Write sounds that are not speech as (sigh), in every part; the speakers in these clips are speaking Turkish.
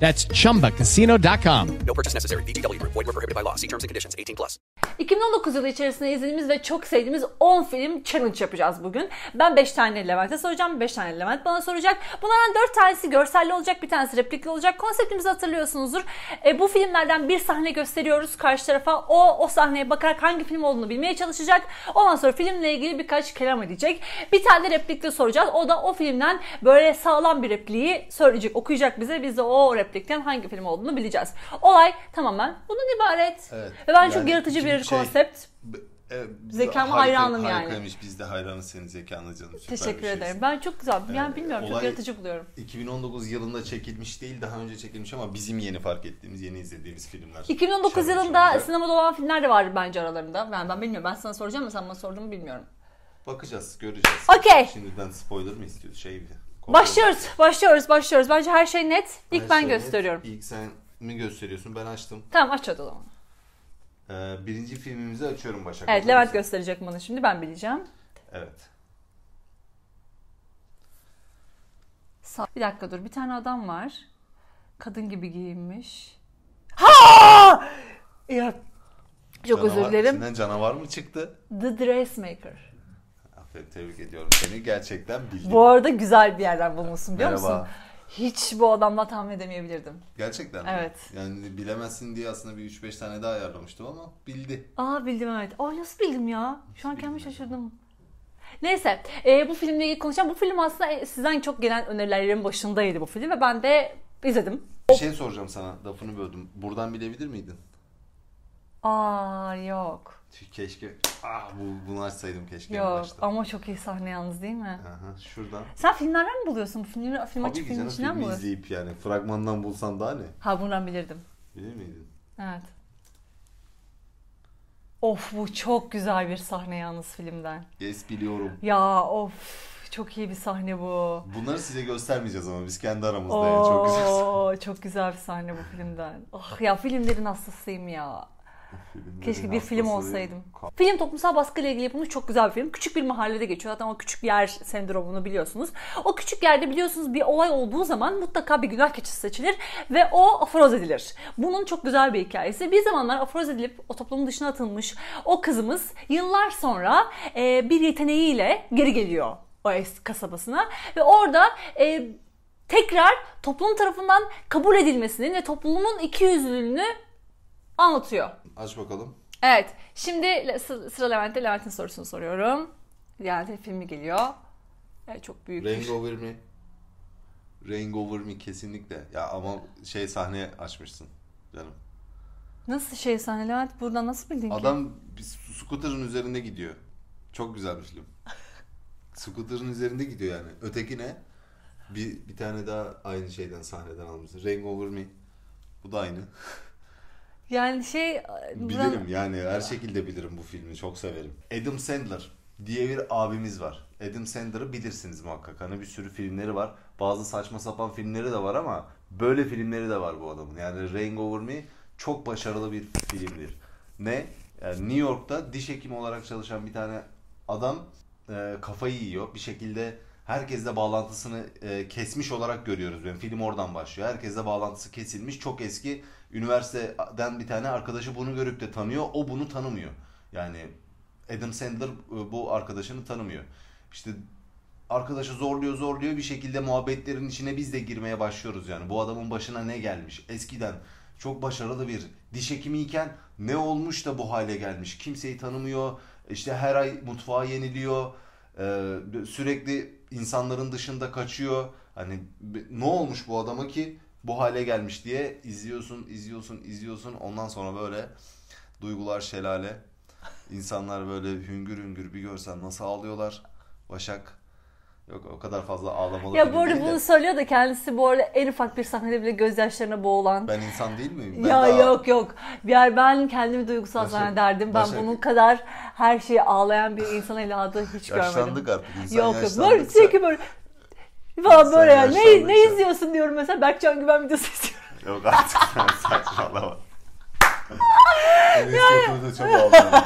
That's chumbacasino.com. No purchase necessary. VGW Group. Void were prohibited by law. See terms and conditions. 18 plus. 2019 yılı içerisinde izlediğimiz ve çok sevdiğimiz 10 film challenge yapacağız bugün. Ben 5 tane Levent'e soracağım, 5 tane Levent bana soracak. Bunlardan 4 tanesi görselli olacak, bir tanesi replikli olacak. Konseptimizi hatırlıyorsunuzdur. E, bu filmlerden bir sahne gösteriyoruz karşı tarafa. O, o sahneye bakarak hangi film olduğunu bilmeye çalışacak. Ondan sonra filmle ilgili birkaç kelam edecek. Bir tane de replikli soracağız. O da o filmden böyle sağlam bir repliği söyleyecek, okuyacak bize. Biz de o replikten hangi film olduğunu bileceğiz. Olay tamamen bunun ibaret. Evet. Ve ben çok Yani yaratıcı bir şey- konsept. E, Zekama harika- hayranım yani. Harikaymış. Biz de hayranız senin zekana canım. Süper Teşekkür şeysin. ederim. Ben çok güzel. Yani Ee, bilmiyorum çok olay- yaratıcı buluyorum. 2019 yılında çekilmiş değil daha önce çekilmiş ama bizim yeni fark ettiğimiz yeni izlediğimiz filmler. 2019 Challenge yılında olacak. sinemada olan filmler de vardı bence aralarında. Ben ben bilmiyorum. Ben sana soracağım ama sen bana sordun mu bilmiyorum. Bakacağız, göreceğiz. Okey. Şimdiden spoiler mı istiyoruz? Şey mi? Başlıyoruz. Başlıyoruz. Başlıyoruz. Bence her şey net. İlk Her ben şey net. gösteriyorum. İlk sen mi gösteriyorsun? Ben açtım. Tamam aç hadi o zaman. Ee, birinci filmimizi açıyorum Başak. Evet Levent mısın? gösterecek bana şimdi. Ben bileceğim. Evet. Bir dakika dur. Bir tane adam var. Kadın gibi giyinmiş. Ha! Ya çok Canavar- özür dilerim. İçinden canavar mı çıktı? The Dressmaker. Aferin tebrik ediyorum seni. Gerçekten bildin. Bu arada güzel bir yerden bulmuşsun biliyor Merhaba. musun? Hiç bu adamla tahmin edemeyebilirdim. Gerçekten mi? Evet. Yani bilemezsin diye aslında bir 3-5 tane daha ayarlamıştım ama bildi. Aa bildim evet. Aa nasıl bildim ya? Şu an kendimi şaşırdım. Neyse e, bu filmle ilgili konuşacağım. Bu film aslında e, sizden çok gelen önerilerin başındaydı bu film ve ben de izledim. Bir şey soracağım sana. Lafını böldüm. Buradan bilebilir miydin? Aa yok. Keşke. Ah bu, bunu açsaydım keşke Yok başta. ama çok iyi sahne yalnız değil mi? Aha, şuradan. Sen filmlerden mi buluyorsun? Film açıp ki filmin canım içinden mi buluyorsun? izleyip yani fragmandan bulsan daha ne? Ha buradan bilirdim. Bilir miydin? Evet. Of bu çok güzel bir sahne yalnız filmden. Yes biliyorum. Ya of çok iyi bir sahne bu. Bunları size göstermeyeceğiz ama biz kendi aramızda yani çok güzel. Oo, çok güzel bir sahne bu filmden. Ah ya filmlerin hastasıyım ya. Filmlerin Keşke bir film olsaydım. Film toplumsal baskıyla ilgili yapılmış çok güzel bir film. Küçük bir mahallede geçiyor. Zaten o küçük yer sendromunu biliyorsunuz. O küçük yerde biliyorsunuz bir olay olduğu zaman mutlaka bir günah keçisi seçilir ve o aforoz edilir. Bunun çok güzel bir hikayesi. Bir zamanlar aforoz edilip o toplumun dışına atılmış o kızımız yıllar sonra e, bir yeteneğiyle geri geliyor o kasabasına ve orada e, tekrar toplum tarafından kabul edilmesini ve toplumun ikiyüzlülüğünü anlatıyor. Aç bakalım. Evet. Şimdi sıra Levent'te. Levent'in sorusunu soruyorum. Levent'in filmi geliyor. Evet, çok büyük. Hangover mi? Hangover mi kesinlikle. Ya ama şey sahne açmışsın canım. Nasıl şey sahne Levent? Buradan nasıl bildin ki? Adam bir scooter'ın üzerinde gidiyor. Çok güzel bir film. (laughs) scooter'ın üzerinde gidiyor yani. Öteki ne? Bir, bir tane daha aynı şeyden sahneden almışsın. Hangover mi? Bu da aynı. (laughs) Yani şey... buradan- Bilirim yani her şekilde bilirim bu filmi. Çok severim. Adam Sandler diye bir abimiz var. Adam Sandler'ı bilirsiniz muhakkak. Hani bir sürü filmleri var. Bazı saçma sapan filmleri de var ama böyle filmleri de var bu adamın. Yani Hangover Me çok başarılı bir filmdir. Ne? Yani New York'ta diş hekimi olarak çalışan bir tane adam e, kafayı yiyor. Bir şekilde herkesle bağlantısını e, kesmiş olarak görüyoruz. Yani film oradan başlıyor. Herkesle bağlantısı kesilmiş. Çok eski üniversiteden bir tane arkadaşı bunu görüp de tanıyor. O bunu tanımıyor. Yani Adam Sandler e, bu arkadaşını tanımıyor. İşte arkadaşı zorluyor zorluyor bir şekilde muhabbetlerin içine biz de girmeye başlıyoruz yani. Bu adamın başına ne gelmiş? Eskiden çok başarılı bir diş hekimiyken ne olmuş da bu hale gelmiş? Kimseyi tanımıyor. İşte her ay mutfağa yeniliyor. Ee, sürekli insanların dışında kaçıyor. Hani ne olmuş bu adama ki bu hale gelmiş diye izliyorsun, izliyorsun, izliyorsun. Ondan sonra böyle duygular şelale. İnsanlar böyle hüngür hüngür bir görsen nasıl ağlıyorlar. Başak Yok o kadar fazla ağlamalı Ya bu arada değil de. bunu söylüyor da kendisi bu arada en ufak bir sahnede bile gözyaşlarına boğulan. Ben insan değil miyim? Ben ya daha- yok yok. Yani ben kendimi duygusal Başak- zannederdim. Ben Başak- bunun kadar her şeye ağlayan bir insan evladı hiç görmedim. Yaşlandık artık. İnsan Yok yok. Böyle sürekli böyle falan böyle yani. Ne, ne izliyorsun diyorum mesela. Berkcan Güven videosu (laughs) izliyorum. Yok artık saçmalama. Enes Batur'u da çok ağlıyorum.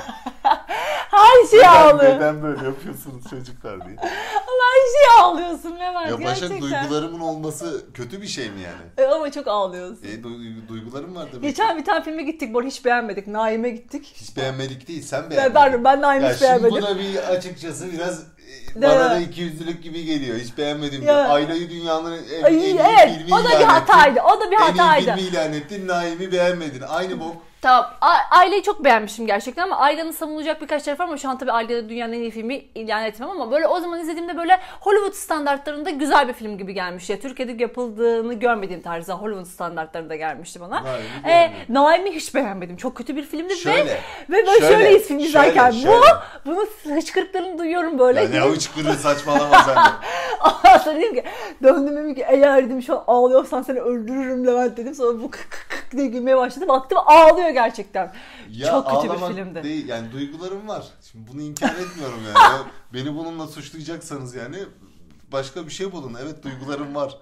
Her Neden, ağlıyor. neden böyle yapıyorsunuz çocuklar diye. Allah her şeye ağlıyorsun Levent Ya Başak gerçekten. duygularımın olması kötü bir şey mi yani? E, Ama çok ağlıyorsun. E, du- duygularım var demek. Geçen bir tane filme gittik. Bu arada hiç beğenmedik. Naim'e gittik. Hiç beğenmedik değil sen Ben, beğenmedin. ben, ben Naim'i ya hiç şimdi beğenmedim. bu da bir açıkçası biraz e, bana da mi? ikiyüzlülük gibi geliyor. Hiç beğenmedim. Ya. Aileyi dünyanın en, Ay, en iyi evet, filmi o da bir hataydı, ettin. o da bir hataydı. En iyi filmi ilan ettin. Naim'i beğenmedin. Aynı bok. Tamam. A- aileyi çok beğenmişim gerçekten ama ailenin savunulacak birkaç tarafı var ama şu an tabii ailede dünyanın en iyi filmi ilan etmem ama böyle o zaman izlediğimde böyle Hollywood standartlarında güzel bir film gibi gelmiş. Ya Türkiye'de yapıldığını görmediğim tarzda Hollywood standartlarında gelmişti bana. Ee, beğenmedim. Naim'i hiç beğenmedim. Çok kötü bir filmdi Şöyle, ve ve böyle şöyle, şöyleyiz film şöyle, izlerken. şöyle. Bu bunun hıçkırıklarını duyuyorum böyle. Ya ne hıçkırı saçmalama sen de. (laughs) Sonra dedim ki döndüm dedim ki eğer dedim şu an ağlıyorsan seni öldürürüm Levent dedim. Sonra bu kık kık kık diye gülmeye başladı. Baktım ağlıyor gerçekten. Ya Çok kötü bir filmdi. Değil yani duygularım var. Şimdi bunu inkar etmiyorum yani. Ya (laughs) Beni bununla suçlayacaksanız yani başka bir şey bulun. Evet duygularım var.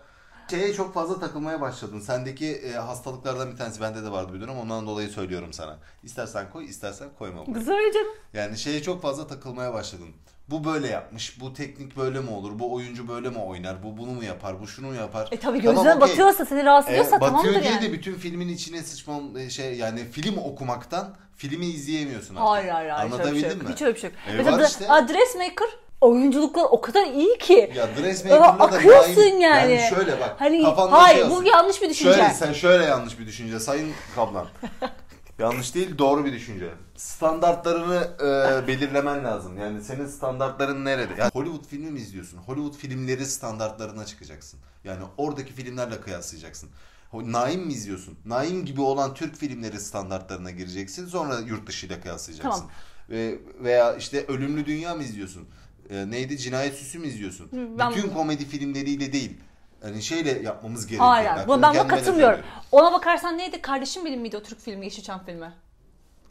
Şeye çok fazla takılmaya başladın. Sendeki e, hastalıklardan bir tanesi bende de vardı bir dönem. Ondan dolayı söylüyorum sana. İstersen koy, istersen koyma. buraya. Söyle canım. Yani şeye çok fazla takılmaya başladın. Bu böyle yapmış, bu teknik böyle mi olur, bu oyuncu böyle mi oynar, bu bunu mu yapar, bu şunu mu yapar. E tabii Tamam, gözüne okey. batıyorsa seni rahatsız E, ediyorsa batıyor tamamdır diye yani. de bütün filmin içine sıçmam e, şey yani film okumaktan filmi izleyemiyorsun artık. Hayır hayır hayır. Hiç öyle bir şey Anlatabildim yok. mi? Hiç öyle bir şey yok. E, Mesela var işte. Dressmaker oyunculuklar o kadar iyi ki. Ya Aa, Dressmaker'da da akıyorsun daim- yani. Yani şöyle bak. Hani kafanda hayır şey bu yanlış bir düşünce. Şöyle sen şöyle yanlış bir düşünce sayın kablan. (laughs) yanlış değil doğru bir düşünce. Standartlarını e, belirlemen lazım. Yani senin standartların nerede? Yani Hollywood filmi mi izliyorsun? Hollywood filmleri standartlarına çıkacaksın. Yani oradaki filmlerle kıyaslayacaksın. Naim mi izliyorsun? Naim gibi olan Türk filmleri standartlarına gireceksin. Sonra yurt dışıyla kıyaslayacaksın. Tamam. Ve, veya işte Ölümlü Dünya mı izliyorsun? E, neydi? Cinayet Süsü mü izliyorsun? ben- Bütün komedi filmleriyle değil. Yani şeyle yapmamız gerekiyor. Hayır ben buna katılmıyorum. Ona bakarsan neydi? Kardeşim benim miydi o Türk filmi Yeşilçam filmi?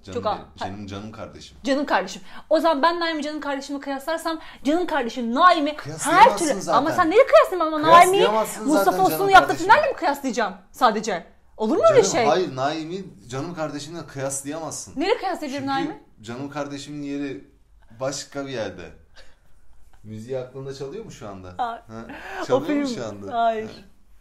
Canım Çok benim, Senin canım kardeşim. Canım kardeşim. O zaman ben Naim'i canım kardeşimi kıyaslarsam canım kardeşim Naim'i her türlü zaten. ama sen neyle kıyaslayayım ama Naim'i Mustafa canım yaptığı filmlerle mi kıyaslayacağım sadece? Olur mu öyle Canım, şey? Hayır Naim'i canım kardeşimle kıyaslayamazsın. Neyle kıyaslayabilirim Naim'i? canım kardeşimin yeri başka bir yerde. Müziği aklında çalıyor mu şu anda? Ha? Çalıyor mu film- şu anda? Hayır. Ha?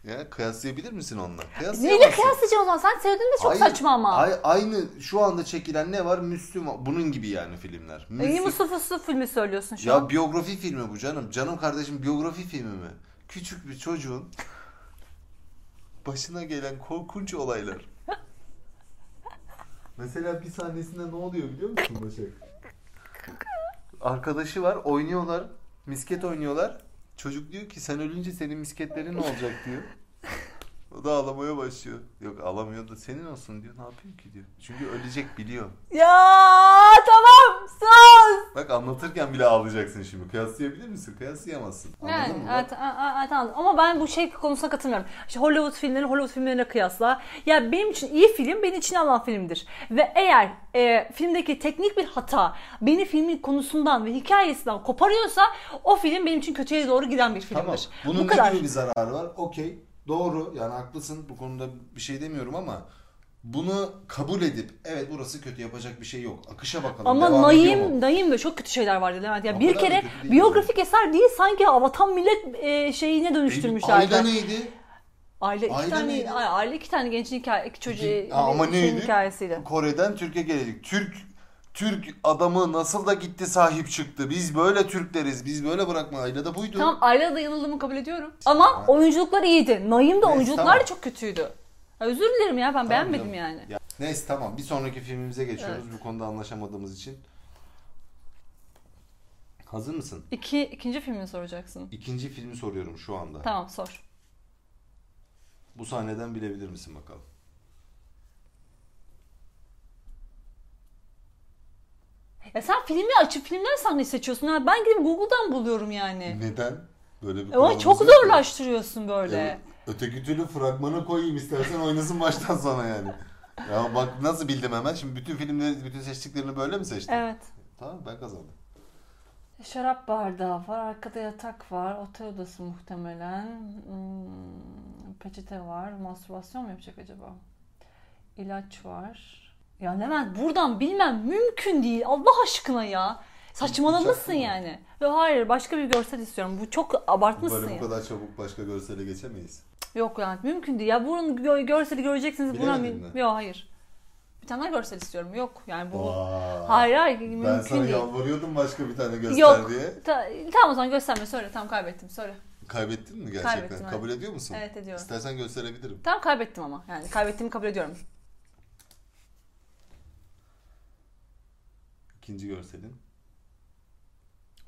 Ya kıyaslayabilir misin onunla? Neyle Kıyaslayamazsın. kıyaslayacağım o zaman? Sen sevdin de çok Hayır, saçma ama. ay- aynı şu anda çekilen ne var? Müslüm bunun gibi yani filmler. İyi Müslüm- Mustafa Yusuf filmi söylüyorsun şu an. Ya biyografi filmi bu canım. Canım kardeşim biyografi filmi mi? Küçük bir çocuğun başına gelen korkunç olaylar. (laughs) Mesela bir sahnesinde ne oluyor biliyor musun Başak? Arkadaşı var oynuyorlar. Misket oynuyorlar. Çocuk diyor ki sen ölünce senin misketlerin ne olacak diyor. O da ağlamaya başlıyor. Yok ağlamıyor da senin olsun diyor. Ne yapayım ki diyor. Çünkü ölecek biliyor. Ya tamam sus. Bak anlatırken bile ağlayacaksın şimdi. Kıyaslayabilir misin? Kıyaslayamazsın. Anladın Yani, mı? evet, a- a- evet, anladım. Ama ben bu şey konusuna katılmıyorum. İşte Hollywood filmleri Hollywood filmlerine kıyasla. Ya benim için iyi film beni içine alan filmdir. Ve eğer e, filmdeki teknik bir hata beni filmin konusundan ve hikayesinden koparıyorsa o film benim için kötüye doğru giden bir filmdir. Tamam. Bunun bu ne kadar. gibi bir zararı var? Okey. Doğru. Yani haklısın. Bu konuda bir şey demiyorum ama bunu kabul edip evet burası kötü yapacak bir şey yok. Akışa bakalım. Ama? Naim, Naim de çok kötü şeyler vardı Levent. Ya O bir da kere biyografik eser değil sanki vatan millet e, şeyine dönüştürmüşler. Aile neydi? Aile iki Aile tane neydi? Aile iki tane gençin hikaye iki çocuğu Aa, ama neydi? hikayesiydi. Kore'den Türkiye geldik. Türk Türk adamı nasıl da gitti sahip çıktı. Biz böyle Türkleriz. Biz böyle bırakma. Aile de buydu. Tamam ailede de yanıldığımı kabul ediyorum. Ama oyunculuklar iyiydi. Naim de oyunculuklar da çok kötüydü. Ya özür dilerim ya ben beğenmedim canım. yani. Ya, neyse tamam. Bir sonraki filmimize geçiyoruz. Bu konuda anlaşamadığımız için. Hazır mısın? İki, ikinci filmini soracaksın. İkinci filmi soruyorum şu anda. Tamam sor. Bu sahneden bilebilir misin bakalım? Ya sen filmi açıp filmler sahneyi seçiyorsun. Ya ben gidip Google'dan buluyorum yani. Neden? Böyle bir kuralımız çok yok ya. zorlaştırıyorsun böyle. Evet. Öteki türlü fragmana koyayım istersen oynasın baştan sona yani. Ya bak nasıl bildim hemen. Şimdi bütün filmleri, bütün seçtiklerini böyle mi seçtin? Evet. Tamam ben kazandım. Şarap bardağı var, arkada yatak var, otel odası muhtemelen. Hmm, peçete var. Mastürbasyon mu yapacak acaba? İlaç var. Ya Levent buradan bilmem mümkün değil. Allah aşkına ya. Saçmalamışsın yani. Hayır başka bir görsel istiyorum. Bu çok abartmışsın Böyle bu kadar çabuk başka görsele geçemeyiz. Yok yani mümkün değil. Ya bunun gö- görseli göreceksiniz. Buradan Bilemedin mi? Yok hayır. Bir tane daha görsel istiyorum. Yok yani bu. Vay. Hayır hayır mümkün Ben sana değil. yalvarıyordum başka bir tane göster Yok. diye. Ta- tamam o zaman gösterme söyle. Tamam kaybettim söyle. Kaybettin mi gerçekten? Kaybettim, evet. Kabul ediyor musun? Evet, ediyorum. İstersen gösterebilirim. Tamam kaybettim ama. Yani kaybettiğimi kabul ediyorum. İkinci görselin.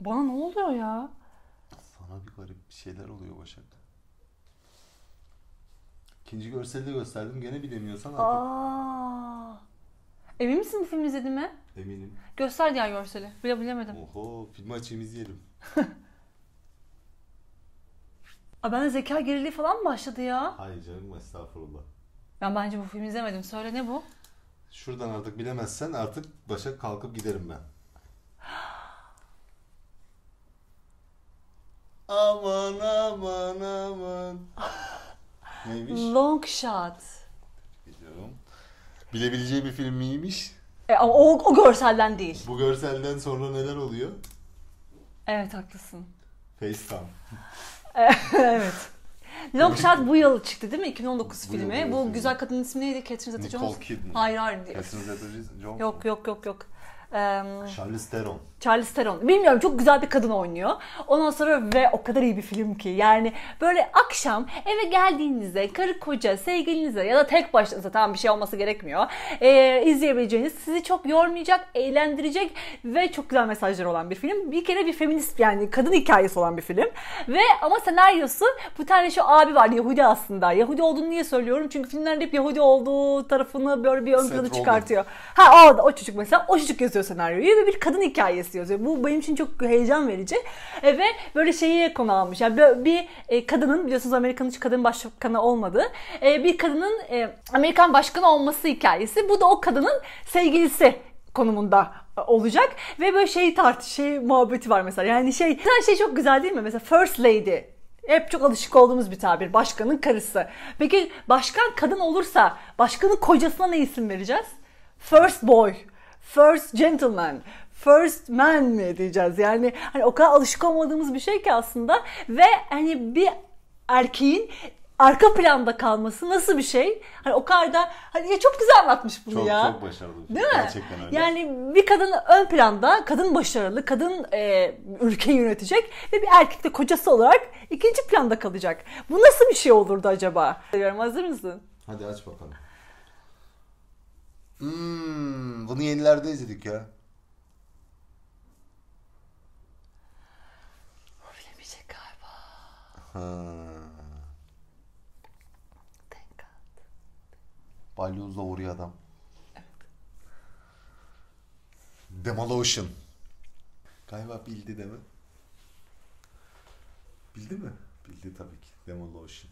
Bana ne oluyor ya? Sana bir garip bir şeyler oluyor Başak. İkinci görseli de gösterdim. Gene bilemiyorsan artık. Aa. Emin misin bu filmi izlediğime? Eminim. Göster diğer görseli. Bile bilemedim. Oho filmi açayım izleyelim. (laughs) Aa, bende zeka geriliği falan mı başladı ya? Hayır canım estağfurullah. Ben bence bu filmi izlemedim. Söyle ne bu? Şuradan artık bilemezsen artık Başak kalkıp giderim ben. Aman aman aman. (laughs) Neymiş? Long Shot. Biliyorum. Bilebileceği bir film miymiş? E, ama o, o görselden değil. Bu görselden sonra neler oluyor? Evet haklısın. FaceTime. (laughs) evet. Long Shot bu yıl çıktı değil mi? 2019 Bu filmi. bu yıl Bu güzel kadının ismi neydi? Catherine Nicole Zeta-Jones. Kidman. Hayır hayır. Catherine Zeta-Jones. Yok yok yok yok. Eee Charlize Theron. Charlize Theron. Bilmiyorum çok güzel bir kadın oynuyor. Ondan sonra ve o kadar iyi bir film ki. Yani böyle akşam eve geldiğinizde karı koca sevgilinizle ya da tek başınıza tamam bir şey olması gerekmiyor. Ee, izleyebileceğiniz sizi çok yormayacak, eğlendirecek ve çok güzel mesajları olan bir film. Bir kere bir feminist yani kadın hikayesi olan bir film. Ve ama senaryosu bu tane şu abi var Yahudi aslında. Yahudi olduğunu niye söylüyorum? Çünkü filmlerde hep Yahudi olduğu tarafını böyle bir ön plana çıkartıyor. Ha o, o çocuk mesela o çocuk yazıyor senaryoyu ve bir kadın hikayesi yazıyor. Bu benim için çok heyecan verici. E, ve böyle şeyi konu almış. Yani böyle bir e, kadının biliyorsunuz Amerika'nın hiç kadın başkanı olmadı. E, bir kadının e, Amerikan başkanı olması hikayesi. Bu da o kadının sevgilisi konumunda olacak ve böyle şey tart şey muhabbeti var mesela. Yani şey her şey çok güzel değil mi? Mesela first lady hep çok alışık olduğumuz bir tabir. Başkanın karısı. Peki başkan kadın olursa başkanın kocasına ne isim vereceğiz? First boy, first gentleman, first man mi diyeceğiz? Yani hani o kadar alışık olmadığımız bir şey ki aslında ve hani bir erkeğin arka planda kalması nasıl bir şey? Hani o kadar da hani ya çok güzel anlatmış bunu Çok ya. çok başarılı. film. Değil mi? Gerçekten öyle. Yani bir kadın ön planda, kadın başarılı, kadın e, ülkeyi yönetecek ve bir erkek de kocası olarak ikinci planda kalacak. Bu nasıl bir şey olurdu acaba? Diyorum, hazır mısın? Hadi aç bakalım. Hmm, bunu yenilerde izledik ya. Bilemeyecek galiba. Ha. Thank God. Balyozla vuruyor adam. Demolition. Galiba bildi değil mi? Bildi mi? Bildi tabii ki. Demolition.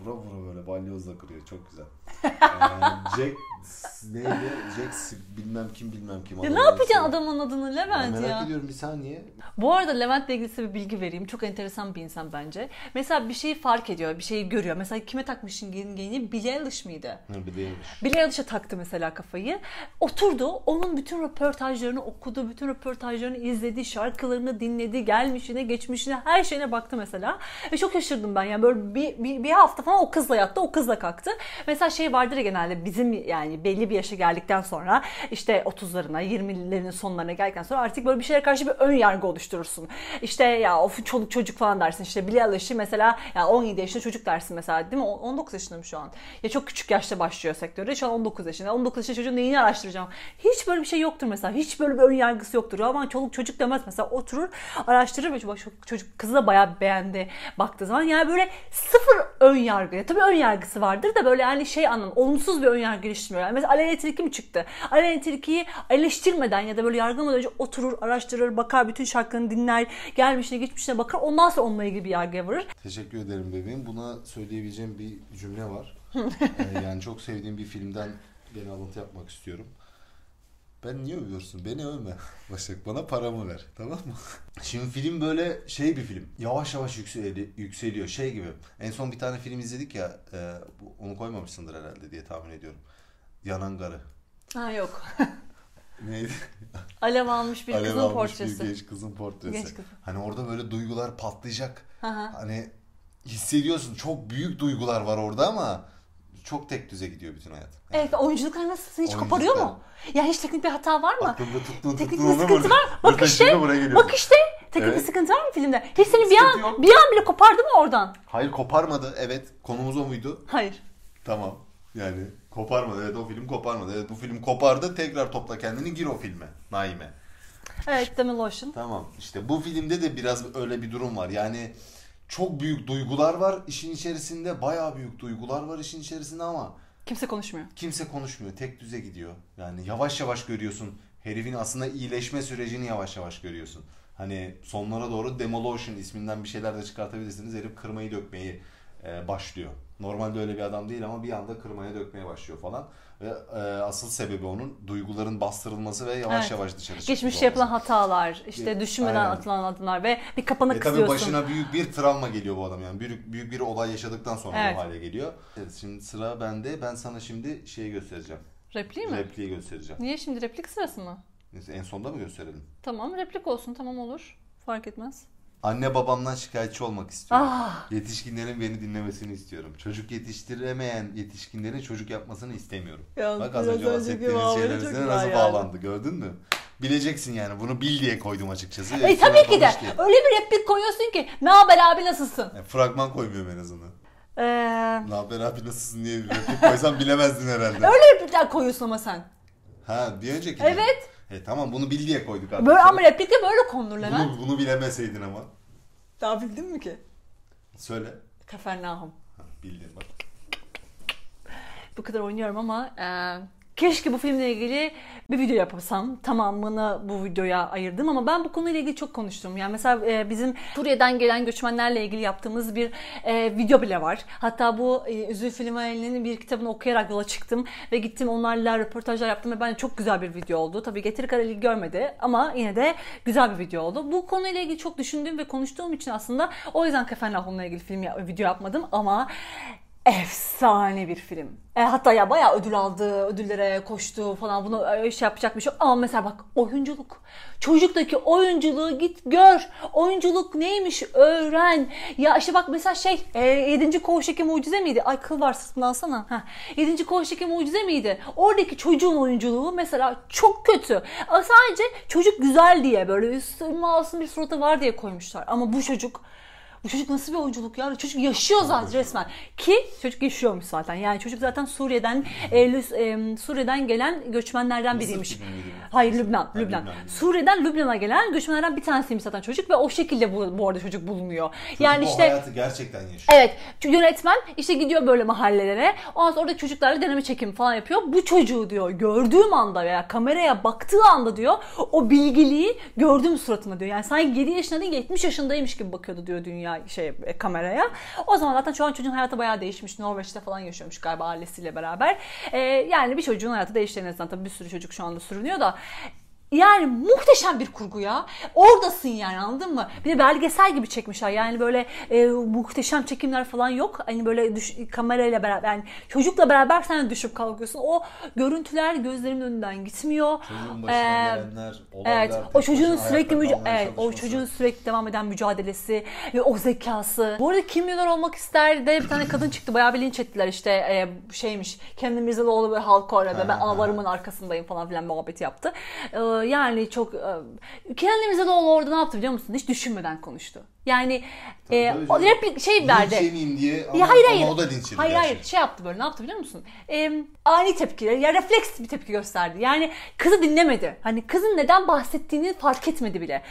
Vura vura böyle balyozla kırıyor. Çok güzel. (laughs) Ee, Jack neydi? Jack bilmem kim bilmem kim. Ya ne yapacaksın ismi. adamın adını Levent merak ya? ediyorum bir saniye. Bu arada Levent'le ilgili size bir bilgi vereyim. Çok enteresan bir insan bence. Mesela bir şeyi fark ediyor, bir şeyi görüyor. Mesela kime takmışsın gelin gelini? Billie Eilish miydi? Bir değilmiş. Billie Eilish'e taktı mesela kafayı. Oturdu, onun bütün röportajlarını okudu, bütün röportajlarını izledi, şarkılarını dinledi, gelmişine, geçmişine, her şeyine baktı mesela. Ve çok şaşırdım ben. Yani böyle bir, bir, bir hafta falan o kızla yattı, o kızla kalktı. Mesela şey vardır ya genelde bizim yani belli bir yaşa geldikten sonra işte 30'larına, 20'lerin sonlarına geldikten sonra artık böyle bir şeylere karşı bir ön yargı oluşturursun. İşte ya of çoluk çocuk falan dersin. İşte Billie Eilish'i mesela ya 17 yaşında çocuk dersin mesela değil mi? 19 yaşında mı şu an? Ya çok küçük yaşta başlıyor sektöre. Şu an 19 yaşında. 19 yaşında çocuğun neyini araştıracağım? Hiç böyle bir şey yoktur mesela. Hiç böyle bir ön yargısı yoktur. Ama çoluk çocuk demez mesela. Oturur araştırır ve çocuk kızı da bayağı beğendi baktığı zaman. Yani böyle sıfır ön yargı yargı. Tabii ön yargısı vardır da böyle yani şey anlam olumsuz bir ön yargı geliştirmiyor. Yani mesela Aleyna Tilki mi çıktı? Aleyna Tilki'yi eleştirmeden ya da böyle yargılamadan önce oturur, araştırır, bakar, bütün şarkılarını dinler, gelmişine geçmişine bakar. Ondan sonra onunla ilgili bir yargıya varır. Teşekkür ederim bebeğim. Buna söyleyebileceğim bir cümle var. (laughs) Ee, yani çok sevdiğim bir filmden gene alıntı yapmak istiyorum. Ben niye övüyorsun? Beni övme. (laughs) Başak bana paramı ver. Tamam mı? (laughs) Şimdi film böyle şey bir film. Yavaş yavaş yükseli, yükseliyor. Şey gibi. En son bir tane film izledik ya. e, onu koymamışsındır herhalde diye tahmin ediyorum. Yanan Garı. Ha yok. (laughs) Neydi? Alev almış bir Alev kızın almış portresi. Bir genç kızın portresi. Genç kız. Hani orada böyle duygular patlayacak. Hı. Hani hissediyorsun çok büyük duygular var orada ama çok tek düze gidiyor bütün hayat. Yani Evet oyunculuklar nasıl? Hiç Oyunculuklar- koparıyor mu? Ya hiç teknik bir hata var mı? Aklımda tuttuğun Teknik bir sıkıntı var. Bak işte. Bak işte. Teknik bir Evet. sıkıntı var mı filmde? Hiç seni bir an, yok. bir an bile kopardı mı oradan? Hayır koparmadı. Evet konumuz o muydu? Hayır. Tamam. Yani koparmadı. Evet o film koparmadı. Evet bu film kopardı. Tekrar topla kendini gir o filme. Naime. Evet Demi Lotion. Tamam. İşte bu filmde de biraz öyle bir durum var. Yani çok büyük duygular var işin içerisinde. Bayağı büyük duygular var işin içerisinde ama Kimse konuşmuyor. kimse konuşmuyor. Tek düze gidiyor. Yani yavaş yavaş görüyorsun. Herifin aslında iyileşme sürecini yavaş yavaş görüyorsun. Hani sonlara doğru Demolition isminden bir şeyler de çıkartabilirsiniz. Herif kırmayı dökmeyi e, başlıyor. Normalde öyle bir adam değil ama bir anda kırmaya dökmeye başlıyor falan. Ve e, asıl sebebi onun duyguların bastırılması ve yavaş Evet. yavaş dışarı çıkması Geçmişte yapılan hatalar, işte düşünmeden Aynen. atılan adımlar ve bir kapana E tabii kısıyorsun. başına büyük bir travma geliyor bu adam yani. Büyük, büyük bir olay yaşadıktan sonra Evet. o hale geliyor. Evet, şimdi sıra bende. Ben sana şimdi şeyi göstereceğim. Repliği mi? Repliği göstereceğim. Niye şimdi replik sırası mı? En sonda mı gösterelim? Tamam replik olsun tamam olur. Fark etmez. Anne babamdan şikayetçi olmak istiyorum. Ah. Yetişkinlerin beni dinlemesini istiyorum. Çocuk yetiştiremeyen yetişkinlerin çocuk yapmasını istemiyorum. Ya, Bak az önce önceki bahsettiğimiz muhabbeti şeyler çok üzerine güzel nasıl yani. bağlandı gördün mü? Bileceksin yani bunu bil diye koydum açıkçası. E Hepsine tabii ki de. diye. Öyle bir replik koyuyorsun ki ne haber abi nasılsın? Yani fragman koymuyorum en azından. Ee, Ne haber abi nasılsın diye bir replik koysam bilemezdin herhalde. öyle replikler koyuyorsun ama sen. Ha bir önceki. Evet. E tamam bunu bil diye koyduk artık. Böyle ama replikte böyle konulur Levent. bunu, bunu bilemeseydin ama. Daha bildin mi ki? Söyle. Kafernaum. Ha, bildin bak. Bu kadar oynuyorum ama e, keşke bu filmle ilgili bir video yapsam. Tamamını bu videoya ayırdım ama ben bu konuyla ilgili çok konuştum. Yani mesela e, bizim Suriye'den gelen göçmenlerle ilgili yaptığımız bir e, video bile var. Hatta bu e, Üzül Filmali'nin bir kitabını okuyarak yola çıktım ve gittim onlarla röportajlar yaptım ve bence çok güzel bir video oldu. Tabii getiri kara ilgi görmedi ama yine de güzel bir video oldu. Bu konuyla ilgili çok düşündüğüm ve konuştuğum için aslında o yüzden Kefenlahum'la ilgili film video yapmadım ama efsane bir film. E, hatta ya bayağı ödül aldı, ödüllere koştu falan bunu e, şey yapacak bir şey. Ama mesela bak oyunculuk. Çocuktaki oyunculuğu git gör. Oyunculuk neymiş öğren. Ya işte bak mesela şey e, 7. Koğuştaki Mucize miydi? Ay kıl var sırtından sana. Heh. 7. Koğuştaki Mucize miydi? Oradaki çocuğun oyunculuğu mesela çok kötü. Sadece çocuk güzel diye böyle üstü masum bir suratı var diye koymuşlar. Ama bu çocuk bu çocuk nasıl bir oyunculuk ya? Çocuk yaşıyor zaten resmen. Ki çocuk yaşıyormuş zaten. Yani çocuk zaten Suriye'den e, e, Suriye'den gelen göçmenlerden biriymiş. Hayır Lübnan, Lübnan. Lübnan. Suriye'den Lübnan'a gelen göçmenlerden bir tanesiymiş zaten çocuk ve o şekilde bu, bu arada çocuk bulunuyor. Çocuk yani o işte hayatı gerçekten yaşıyor. Evet. Yönetmen işte gidiyor böyle mahallelere. Ondan sonra orada çocuklarla deneme çekim falan yapıyor. Bu çocuğu diyor gördüğüm anda veya kameraya baktığı anda diyor o bilgiliği gördüğüm suratına diyor. Yani sanki 7 yaşında değil 70 yaşındaymış gibi bakıyordu diyor dünya şey e, kameraya. O zaman zaten şu an çocuğun hayatı bayağı değişmiş. Norveç'te falan yaşıyormuş galiba ailesiyle beraber. Ee, yani bir çocuğun hayatı değişti en azından. Tabii bir sürü çocuk şu anda sürünüyor da. Yani muhteşem bir kurgu ya. Oradasın yani anladın mı? Bir de belgesel gibi çekmişler. Yani böyle e, muhteşem çekimler falan yok. Hani böyle düş, kamerayla beraber yani çocukla beraber sen düşüp kalkıyorsun. O görüntüler gözlerimin önünden gitmiyor. Çocuğun başına Ee, gelenler, olaylar, Evet, o çocuğun sürekli müca- evet, o çocuğun sürekli devam eden mücadelesi ve o zekası. Bu arada Kim Milyoner olmak ister de bir tane kadın çıktı. Bayağı bir linç ettiler işte e, şeymiş. Kendi Mirzalıoğlu ve halka aradı. Ben avarımın arkasındayım falan filan muhabbeti yaptı. E, yani çok e, Kenan İmirzalıoğlu orada ne yaptı biliyor musun? Hiç düşünmeden konuştu. Yani e, o replik şey verdi. Linç diye ama, Ya hayır ama hayır. o da linç yedi Hayır hayır şey yaptı böyle ne yaptı biliyor musun? Ee, ani tepki ya refleks bir tepki gösterdi. Yani kızı dinlemedi. Hani kızın neden bahsettiğini fark etmedi bile.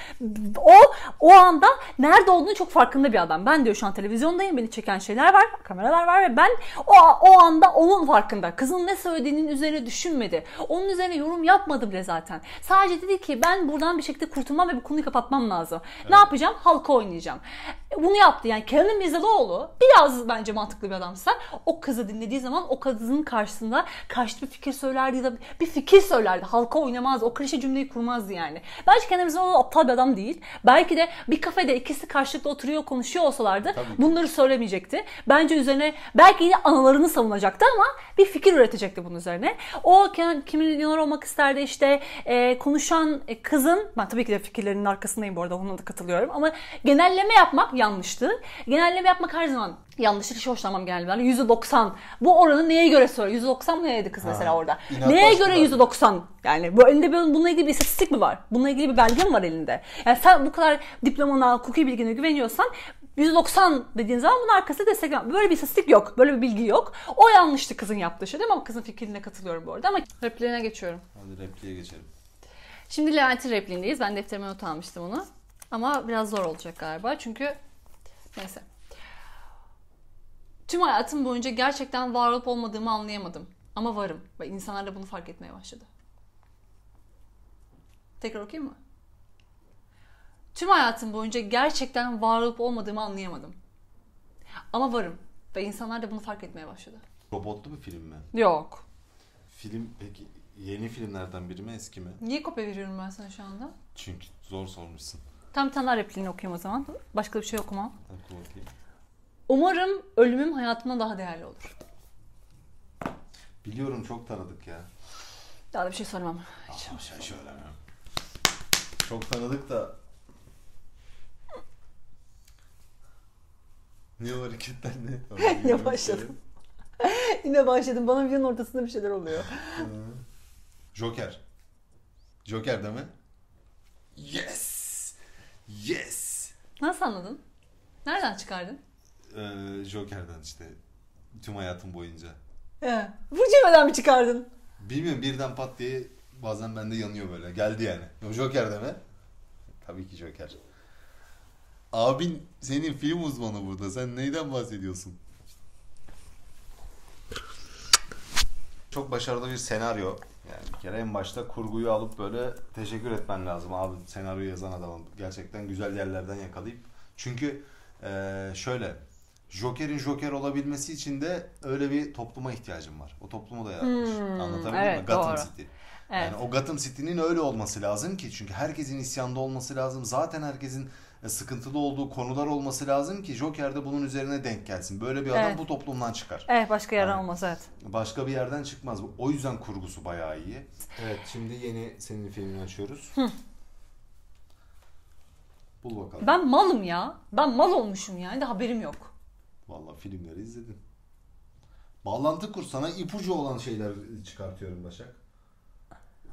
O o anda nerede olduğunu çok farkında bir adam. Ben diyor şu an televizyondayım beni çeken şeyler var kameralar var ve ben o, o anda onun farkında. Kızın ne söylediğinin üzerine düşünmedi. Onun üzerine yorum yapmadı bile zaten. Sadece dedi ki ben buradan bir şekilde kurtulmam ve bu konuyu kapatmam lazım. Ne yapacağım? Halka oynayacağım. Bunu yaptı yani Kenan İmirzalıoğlu biraz bence mantıklı bir adamsa o kızı dinlediği zaman o kızın karşısında karşı bir fikir söylerdi ya da bir fikir söylerdi. Halka oynamazdı. O klişe cümleyi kurmazdı yani. Bence Kenan İmirzalıoğlu aptal bir adam değil. Belki de bir kafede ikisi karşılıklı oturuyor konuşuyor olsalardı Tabii bunları söylemeyecekti. Bence üzerine belki yine anılarını savunacaktı ama bir fikir üretecekti bunun üzerine. O Kenan Kim Milyoner olmak isterdi işte e, konuşan e, kızın ben tabii ki de fikirlerinin arkasındayım bu arada ona da katılıyorum ama genelleme yapmak yanlıştı. Genelleme yapmak her zaman yanlıştır. Hiç hoşlanmam genellemelerden. %90. Bu oranı neye göre söylüyor? %90 mı neydi kız mesela orada? inat Neye göre var. %90? Yani bu elinde bununla ilgili bir istatistik mi var? Bununla ilgili bir belge mi var elinde? Yani sen bu kadar diplomana, hukuki bilgine güveniyorsan 190 dediğin zaman bunun arkasında destek var. Böyle bir istatistik yok. Böyle bir bilgi yok. O yanlıştı kızın yaptığı şey değil mi? Ama kızın fikrine katılıyorum bu arada. Ama repliğine geçiyorum. Hadi repliğe geçelim. Şimdi Levent'in repliğindeyiz. Ben defterime not almıştım onu. Ama biraz zor olacak galiba. Çünkü neyse. Tüm hayatım boyunca gerçekten var olup olmadığımı anlayamadım. Ama varım. Ve insanlar da bunu fark etmeye başladı. Tekrar okuyayım mı? Tüm hayatım boyunca gerçekten var olup olmadığımı anlayamadım. Ama varım. Ve insanlar da bunu fark etmeye başladı. Robotlu bir film mi? Yok. Film peki yeni filmlerden biri mi eski mi? Niye kopya veriyorum ben sana şu anda? Çünkü zor sormuşsun. Tam bir tane daha repliğini okuyayım o zaman. Başka bir şey okumam. Umarım ölümüm hayatımdan daha değerli olur. Biliyorum çok tanıdık ya. Daha da bir şey söylemem. Ama şey şöyle mi? Çok tanıdık da. Niye o hareketler ne? (laughs) Yine başladım. (laughs) Yine başladım. Bana videonun ortasında bir şeyler oluyor. Joker. Joker değil mi? Yes! Yes! Nasıl anladın? Nereden çıkardın? Ee, Joker'den işte. Tüm hayatım boyunca. He. Bu cümleden mi çıkardın? Bilmiyorum birden pat diye bazen bende yanıyor böyle. Geldi yani. Joker deme. Tabii ki Joker. Abin senin film uzmanı burada. Sen neyden bahsediyorsun? Çok başarılı bir senaryo. Yani bir kere en başta kurguyu alıp böyle teşekkür etmen lazım abi senaryoyu yazan adama. Gerçekten güzel yerlerden yakalayıp. Çünkü eee, şöyle Joker'in Joker olabilmesi için de öyle bir topluma ihtiyacım var. O toplumu da yaratmış. Anlatabildim mi? Hmm, evet, Gotham doğru. City. Evet. Yani o Gotham City'nin öyle olması lazım ki çünkü herkesin isyanda olması lazım. Zaten herkesin sıkıntılı olduğu konular olması lazım ki Joker de bunun üzerine denk gelsin. Böyle bir adam Evet. bu toplumdan çıkar. Evet başka yerden Aynen. olmaz evet. Başka bir yerden çıkmaz. O yüzden kurgusu bayağı iyi. Evet şimdi yeni senin filmini açıyoruz. Bul bakalım. Ben malım ya. Ben mal olmuşum yani de haberim yok. Vallahi filmleri izledin. Bağlantı kur sana ipucu olan şeyler çıkartıyorum Başak.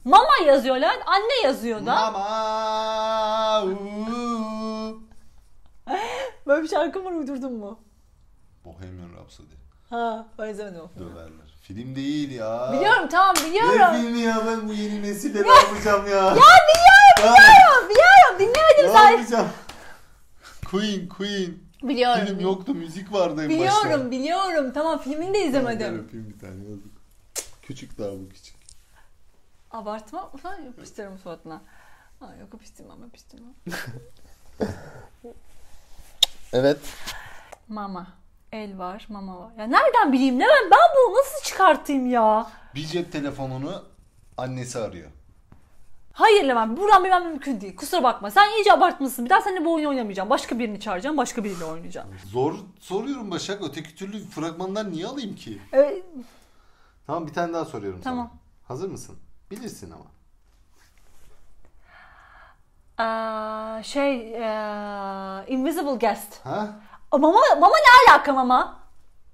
Mama yazıyor lan. Anne yazıyor da. Mama. uuu. (laughs) Böyle bir şarkı var uydurdun mu? Bohemian Rhapsody. Ha ben izlemedim o filmi. Döverler. Film değil ya. Biliyorum tamam Ne biliyorum. filmi ya ben bu yeni nesille ne yapacağım ya? Ya biliyorum biliyorum biliyorum dinlemedim Ne zaten. yapacağım? Queen, Queen. Biliyorum. Film yoktu, müzik vardı en başta. Biliyorum biliyorum tamam filmini de izlemedim. öpeyim bir tane yazık. Küçük daha bu küçük. Abartma falan yapıştırırım suratına. Ha, yok yapıştırmam yapıştırmam. (laughs) Evet. Mama. El var, mama var. Ya nereden bileyim? Ne ben, ben bunu nasıl çıkartayım ya? Bir cep telefonunu annesi arıyor. Hayır Levent, buradan bilmem mümkün değil. Kusura bakma. Sen iyice abartmışsın. Bir daha seninle bu oyunu oynamayacağım. Başka birini çağıracağım, başka biriyle oynayacağım. Zor soruyorum Başak. Öteki türlü fragmandan niye alayım ki? Ee, Tamam bir tane daha soruyorum Tamam. sana. Hazır mısın? Bilirsin ama. aa, şey, aa, Invisible Guest. Ha? Mama, mama ne alaka mama?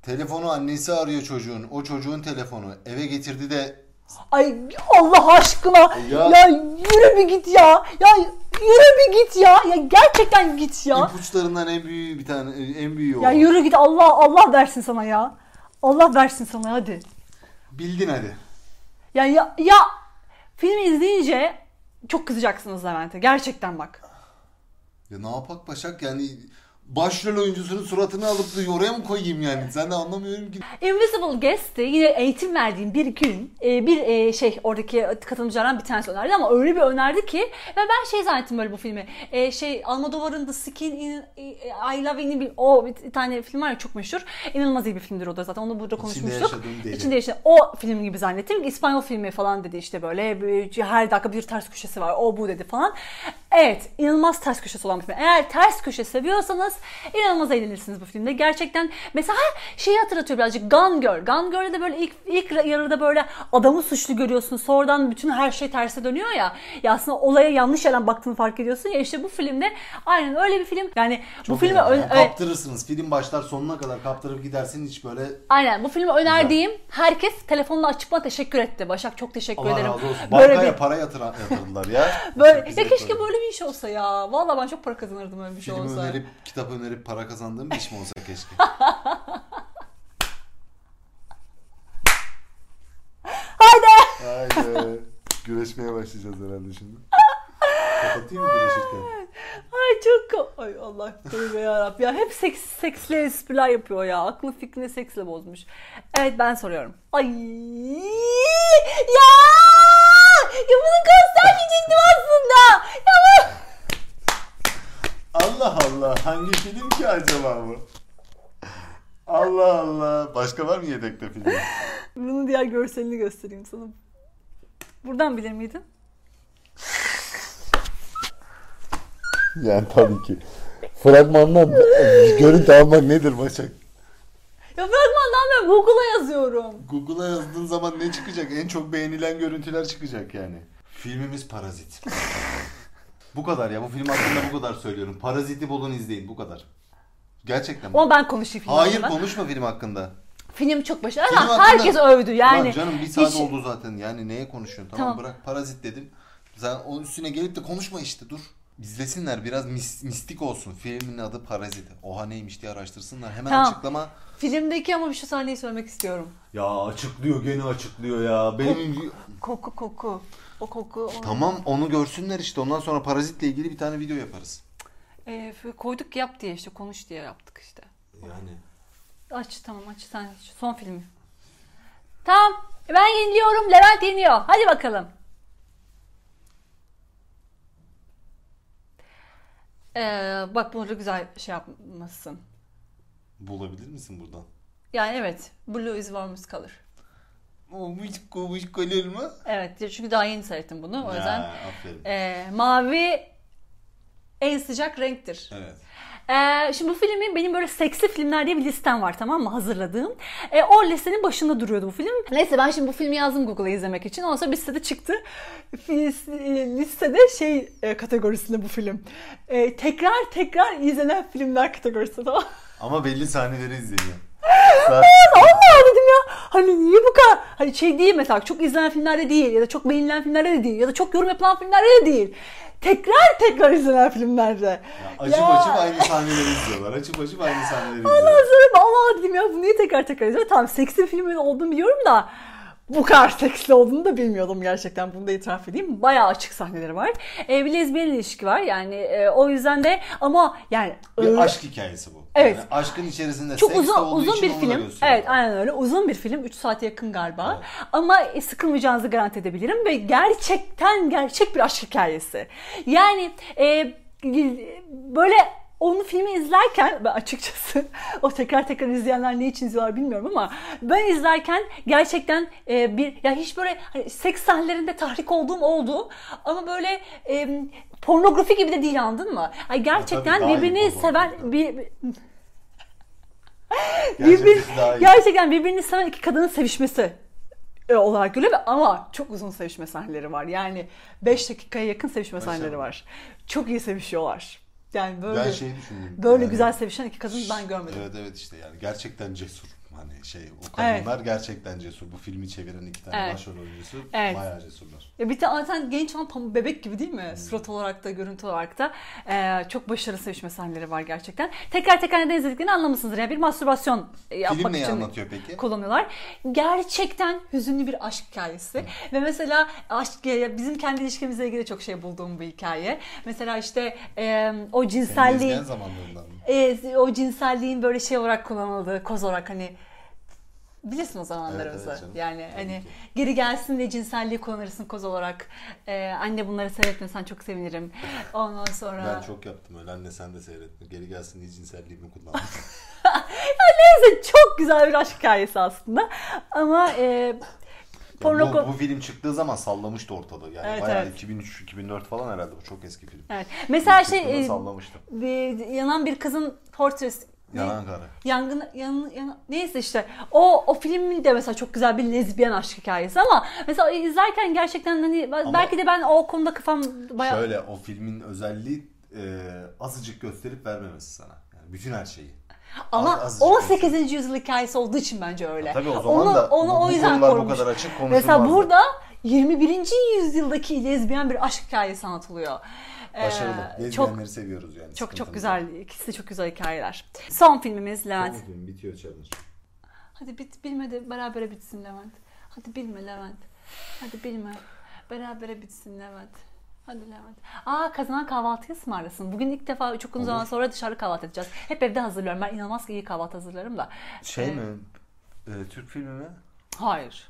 Telefonu annesi arıyor çocuğun. O çocuğun telefonu. Eve getirdi de Ay Allah aşkına. Ya- Ya, yürü yürü bir git ya. Ya yürü bir git ya. Ya gerçekten git ya. İpuçlarından en büyüğü bir tane en büyüğü o. Ya yürü git Allah Allah versin sana ya. Allah versin sana hadi. Bildin hadi. Ya ya, ya filmi izleyince çok kızacaksınız Levent'e. Gerçekten bak. Ya ne yapak Başak yani başrol oyuncusunun suratını alıp da oraya mı koyayım yani? Sen de anlamıyorum ki. Invisible Guest'te yine eğitim verdiğim bir gün e, bir e, şey oradaki katılımcılardan bir tanesi önerdi ama öyle bir önerdi ki ve ben şey zannettim böyle bu filmi. E, şey Almodovar'ın The Skin in I Love In'i bir, o bir tane film var ya çok meşhur. İnanılmaz iyi bir filmdir o da zaten onu burada konuşmuştuk. deli. İçinde işte o film gibi zannettim. İspanyol filmi falan dedi işte böyle her dakika bir ters köşesi var. O bu dedi falan. Evet inanılmaz ters köşesi olan bir film. Eğer ters köşe seviyorsanız inanılmaz eğlenirsiniz bu filmde. Gerçekten mesela şeyi hatırlatıyor birazcık Gone Girl. Gone Girl'de de böyle ilk, ilk yarıda böyle adamı suçlu görüyorsun. Sonradan bütün her şey terse dönüyor ya. Ya aslında olaya yanlış yerden baktığını fark ediyorsun ya. işte bu filmde aynen öyle bir film. Yani bu Çok filmi eğlenceli. ön- Yani evet. kaptırırsınız. Film başlar sonuna kadar kaptırıp gidersin hiç böyle Aynen bu filmi önerdiğim herkes telefonla açıp bana teşekkür etti. Başak çok teşekkür Allah ederim. razı olsun. Böyle Bankaya bir para yatıran, yatırdılar ya. (laughs) böyle ya keşke böyle bir iş olsa ya. Vallahi ben çok para kazanırdım öyle bir şey Film olsa. önerip, kitap önerip para kazandığım bir iş mi olsa keşke. Haydi. Haydi. Güreşmeye başlayacağız herhalde şimdi. Kapatayım mı güreşirken? Ay çok Ay Allah tövbe yarabbim ya. Hep seks, seksli espriler yapıyor ya. Aklını fikrini seksle bozmuş. Evet ben soruyorum. Ay ya! Ya bunu göstermeyecektim aslında. Ya bu... Allah Allah. Hangi film ki acaba bu? Allah Allah. Başka var mı yedekte film? Bunun diğer görselini göstereyim sana. Buradan bilir miydin? Yani tabii ki. Fragmandan görüntü almak nedir Başak? Ya fragmandan ben Google'a yazıyorum. Google'a yazdığın zaman ne çıkacak? En çok beğenilen görüntüler çıkacak yani. Filmimiz Parazit. Bu kadar ya. Bu film hakkında bu kadar söylüyorum. Parazit'i bulun izleyin. Bu kadar. Gerçekten. Ama ben konuşayım film Hayır hakkında. konuşma film hakkında. Film çok başarılı. Film ama hakkında- Herkes övdü yani. Lan canım bir saat hiç- oldu zaten. Yani neye konuşuyorsun? Tamam, Tamam. bırak parazit dedim. Sen onun üstüne gelip de konuşma işte dur. İzlesinler biraz mis- mistik olsun. Filmin adı Parazit. Oha neymiş diye araştırsınlar. Hemen Tamam. açıklama. Filmdeki ama şu sahneyi söylemek istiyorum. Ya açıklıyor gene açıklıyor ya. Benim Koku koku. O koku. o- Tamam onu görsünler işte. Ondan sonra parazitle ilgili bir tane video yaparız. Ee, koyduk yap diye işte konuş diye yaptık işte. Yani. Aç tamam aç sen aç. Son filmi. Tamam ben yeniliyorum Levent yeniyor. Hadi bakalım. Ee, bak burada güzel şey yapmışsın. Bulabilir misin buradan? Yani evet Blue is warmest color. Olmuş komuş kalır mı? Evet çünkü daha yeni seyrettim bunu o yüzden. Aferin. Ee, mavi en sıcak renktir. Evet. Ee, şimdi bu filmi benim böyle seksi filmler diye bir listem var tamam mı hazırladığım. Ee, o listenin başında duruyordu bu film. Neyse ben şimdi bu filmi yazdım Google'a izlemek için. Ondan sonra bir sitede çıktı. Listede şey e, kategorisinde bu film. Ee, tekrar tekrar izlenen filmler kategorisinde tamam (laughs) Ama belli sahneleri izleniyor. (laughs) Allah dedim ya. Hani niye bu kadar? Hani şey değil mesela çok izlenen filmlerde değil ya da çok beğenilen filmlerde de değil ya da çok yorum yapılan filmlerde de değil. Tekrar tekrar izlenen filmlerde. Açıp Ya. açıp aynı sahneleri izliyorlar. Açıp açıp aynı sahneleri Ondan izliyorlar. sonra Allah dedim ya bu niye tekrar tekrar izliyor? Tamam seksi filmin olduğunu biliyorum da bu kadar seksli olduğunu da bilmiyordum gerçekten. Bunu da itiraf edeyim. Bayağı açık sahneleri var. Ee, bir lezbiyen ilişki var yani e, o yüzden de ama yani Bir öyle- aşk hikayesi bu. Evet. Yani aşkın içerisinde çok seks uzun uzun bir film. Evet, aynen öyle. Uzun bir film. 3 saate yakın galiba. Ama e, sıkılmayacağınızı garanti edebilirim ve gerçekten gerçek bir aşk hikayesi. Yani e, böyle onu filmi izlerken ben açıkçası (laughs) o tekrar tekrar izleyenler ne için izliyorlar bilmiyorum ama ben izlerken gerçekten e, bir ya hiç böyle hani seks sahnelerinde tahrik olduğum oldu ama böyle e, pornografi gibi de değil anladın mı? Ay gerçekten iyi birbirini seven bir, bir- Birbir, gerçekten birbirini seven iki kadının sevişmesi e, olarak görüyor ama çok uzun sevişme sahneleri var. Yani 5 dakikaya yakın sevişme sahneleri var. Çok iyi sevişiyorlar. Yani böyle Ben şeyi düşündüm. böyle Yani- güzel sevişen iki kadın ben görmedim. Evet evet işte yani gerçekten cesur. Hani şey o kadınlar gerçekten cesur. Bu filmi çeviren iki tane Evet. başrol oyuncusu Evet. bayağı cesurlar. Ya bir de zaten genç olan pamuk bebek gibi değil mi? Surat olarak da görüntü olarak da Ee, çok başarılı sevişme sahneleri var gerçekten. Tekrar tekrar neden izlediklerini anlamışsınızdır. Yani bir mastürbasyon e, yapmak Film için anlatıyor peki? kullanıyorlar. Gerçekten hüzünlü bir aşk hikayesi. Ve mesela aşk bizim kendi ilişkimizle ilgili çok şey bulduğum bir hikaye. Mesela işte e, o cinselliğin e, o cinselliğin böyle şey olarak kullanıldığı koz olarak hani bilirsin o zamanlarımızı. Evet, evet yani Tabii hani ki. geri gelsin diye cinselliği kullanırsın koz olarak. E, anne bunları seyretmesen çok sevinirim. (laughs) Ondan sonra Ben çok yaptım öyle anne sen de seyretme. Geri gelsin diye cinselliğimi kullandım. (laughs) neyse çok güzel bir aşk hikayesi aslında. Ama e, porno bu, bu film çıktığı zaman sallamıştı ortalığı. Yani Evet, bayağı evet. 2003-2004 falan herhalde bu çok eski film. Evet. Mesela şey e, sallamıştı. bir- yanan bir kızın portresi? Yanan Kara. Yangın, yan, yan- neyse işte o o filmin de mesela çok güzel bir lezbiyen aşk hikayesi ama mesela izlerken gerçekten hani belki de ben o konuda kafam bayağı Şöyle o filmin özelliği e, azıcık gösterip vermemesi sana. Yani bütün her şeyi. ama az- azıcık 18. yüzyıl hikayesi olduğu için bence öyle. Tabii o zaman onu, da onu bu- o bu yüzden konular bu kadar açık Mesela konuşulmazdı. burada 21. yüzyıldaki lezbiyen bir aşk hikayesi anlatılıyor. Ee, Başarılı. çok Lezbiyenleri seviyoruz yani. çok çok güzel. İkisi de çok güzel hikayeler. Son filmimiz Levent. Son film bitiyor challenge. Hadi bit bilme de berabere bitsin Levent. Hadi bilme Levent. Hadi bilme. Berabere bitsin Levent. Hadi Levent. Aa kazanan kahvaltıyı ısmarlasın. Bugün ilk defa çok uzun zaman sonra dışarı kahvaltı edeceğiz. Hep evde hazırlıyorum. Ben inanılmaz iyi kahvaltı hazırlarım da. Şey Ee, mi? E, Türk filmi mi? Hayır.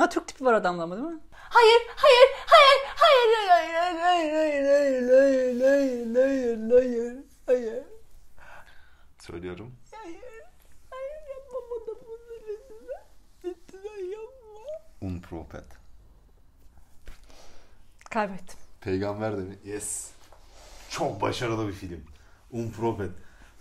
Ha Türk tipi var adamda ama değil mi? Hayır, hayır, hayır, hayır, hayır, hayır, hayır, hayır, hayır, hayır, hayır, hayır, hayır, hayır. Söylüyorum. Hayır, hayır, yapma bana bunu lütfen. Lütfen yapma. Unpropet. Kaybettim. Peygamber de mi? Yes. Çok başarılı bir film. Unpropet.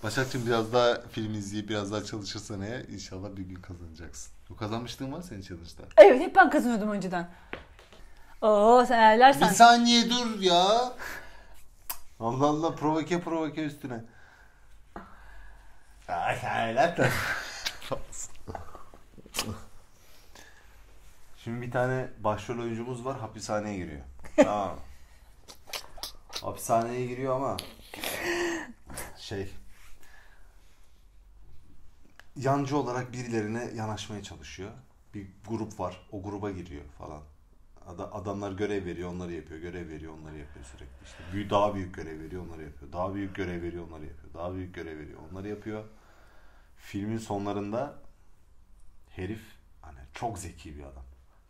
Başakçığım biraz daha film izleyip biraz daha çalışırsan eğer inşallah bir gün kazanacaksın. Bu kazanmışlığın var senin challenge'da. Evet hep ben kazanıyordum önceden. Oo sen Bir eğerlersen. saniye dur ya. Allah Allah provoke provoke üstüne. Ay, hayret de. (laughs) Şimdi bir tane başrol oyuncumuz var hapishaneye giriyor. Tamam. (laughs) hapishaneye giriyor ama şey yancı olarak birilerine yanaşmaya çalışıyor. Bir grup var. O gruba giriyor falan. Ada- adamlar görev veriyor, onları yapıyor. Görev veriyor, onları yapıyor sürekli. İşte daha büyük görev veriyor, onları yapıyor. Daha büyük görev veriyor, onları yapıyor. Daha büyük görev veriyor, onları yapıyor. Filmin sonlarında herif hani çok zeki bir adam.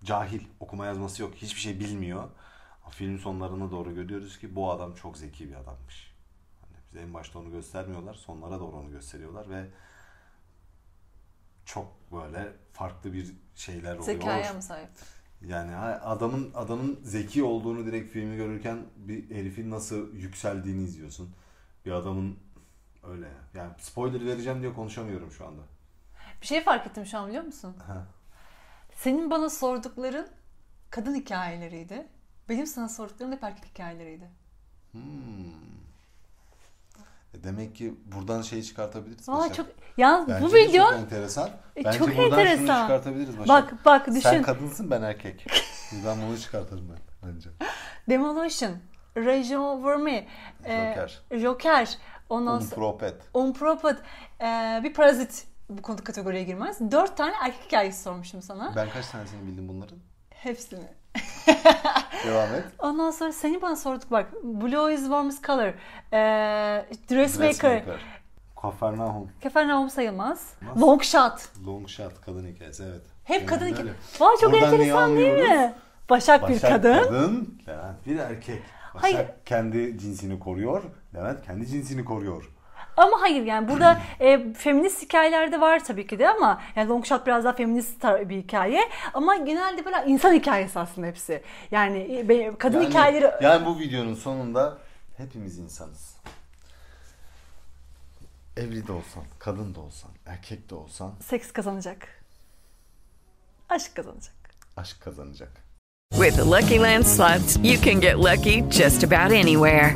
Cahil, okuma yazması yok, hiçbir şey bilmiyor. Filmin sonlarına doğru görüyoruz ki bu adam çok zeki bir adammış. Hani bize en başta onu göstermiyorlar, sonlara doğru onu gösteriyorlar ve çok böyle farklı bir şeyler oluyor. Zekaya mı sahip? Yani adamın adamın zeki olduğunu direkt filmi görürken bir herifin nasıl yükseldiğini izliyorsun. Bir adamın öyle ya. Yani spoiler vereceğim diye konuşamıyorum şu anda. Bir şey fark ettim şu an biliyor musun? Ha. Senin bana sordukların kadın hikayeleriydi. Benim sana sorduklarım hep erkek hikayeleriydi. E demek ki buradan şey çıkartabiliriz. Aa Başak. çok yalnız Bence bu de video çok enteresan. E, Bence çok buradan şunu enteresan. çıkartabiliriz Başak. Bak bak düşün. Sen kadınsın ben erkek. Buradan bunu çıkartırım ben bence. (laughs) Demolition, Rage Over Me, e, Joker. Joker, ondan Unpropet. Unprompted, e, bir parazit bu konuda kategoriye girmez. Dört tane erkek hikayesi sormuşum sana. Ben kaç tanesini bildim bunların? Hepsini. (laughs) Devam et. Ondan sonra seni bana sorduk bak. Blue is warmest color. E, Dressmaker. Dressmaker. Kafarnahum. Kefernaum sayılmaz. Nasıl? Long shot. Long shot kadın hikayesi evet. Hep kadın hikayesi. Vay çok neyi enteresan değil mi? anlıyoruz? Başak, bir Başak kadın. kadın, Levent bir erkek. Başak Hayır. kendi cinsini koruyor, Levent kendi cinsini koruyor. Ama hayır yani burada e, feminist hikayelerde var tabii ki de ama yani Long Shot biraz daha feminist bir hikaye ama genelde böyle insan hikayesi aslında hepsi. Yani e, kadın Yani, hikayeleri yani bu videonun sonunda hepimiz insanız. Evli de olsan, kadın da olsan, erkek de olsan seks kazanacak. Aşk kazanacak. aşk kazanacak. With the Lucky Land slots, you can get lucky just about anywhere.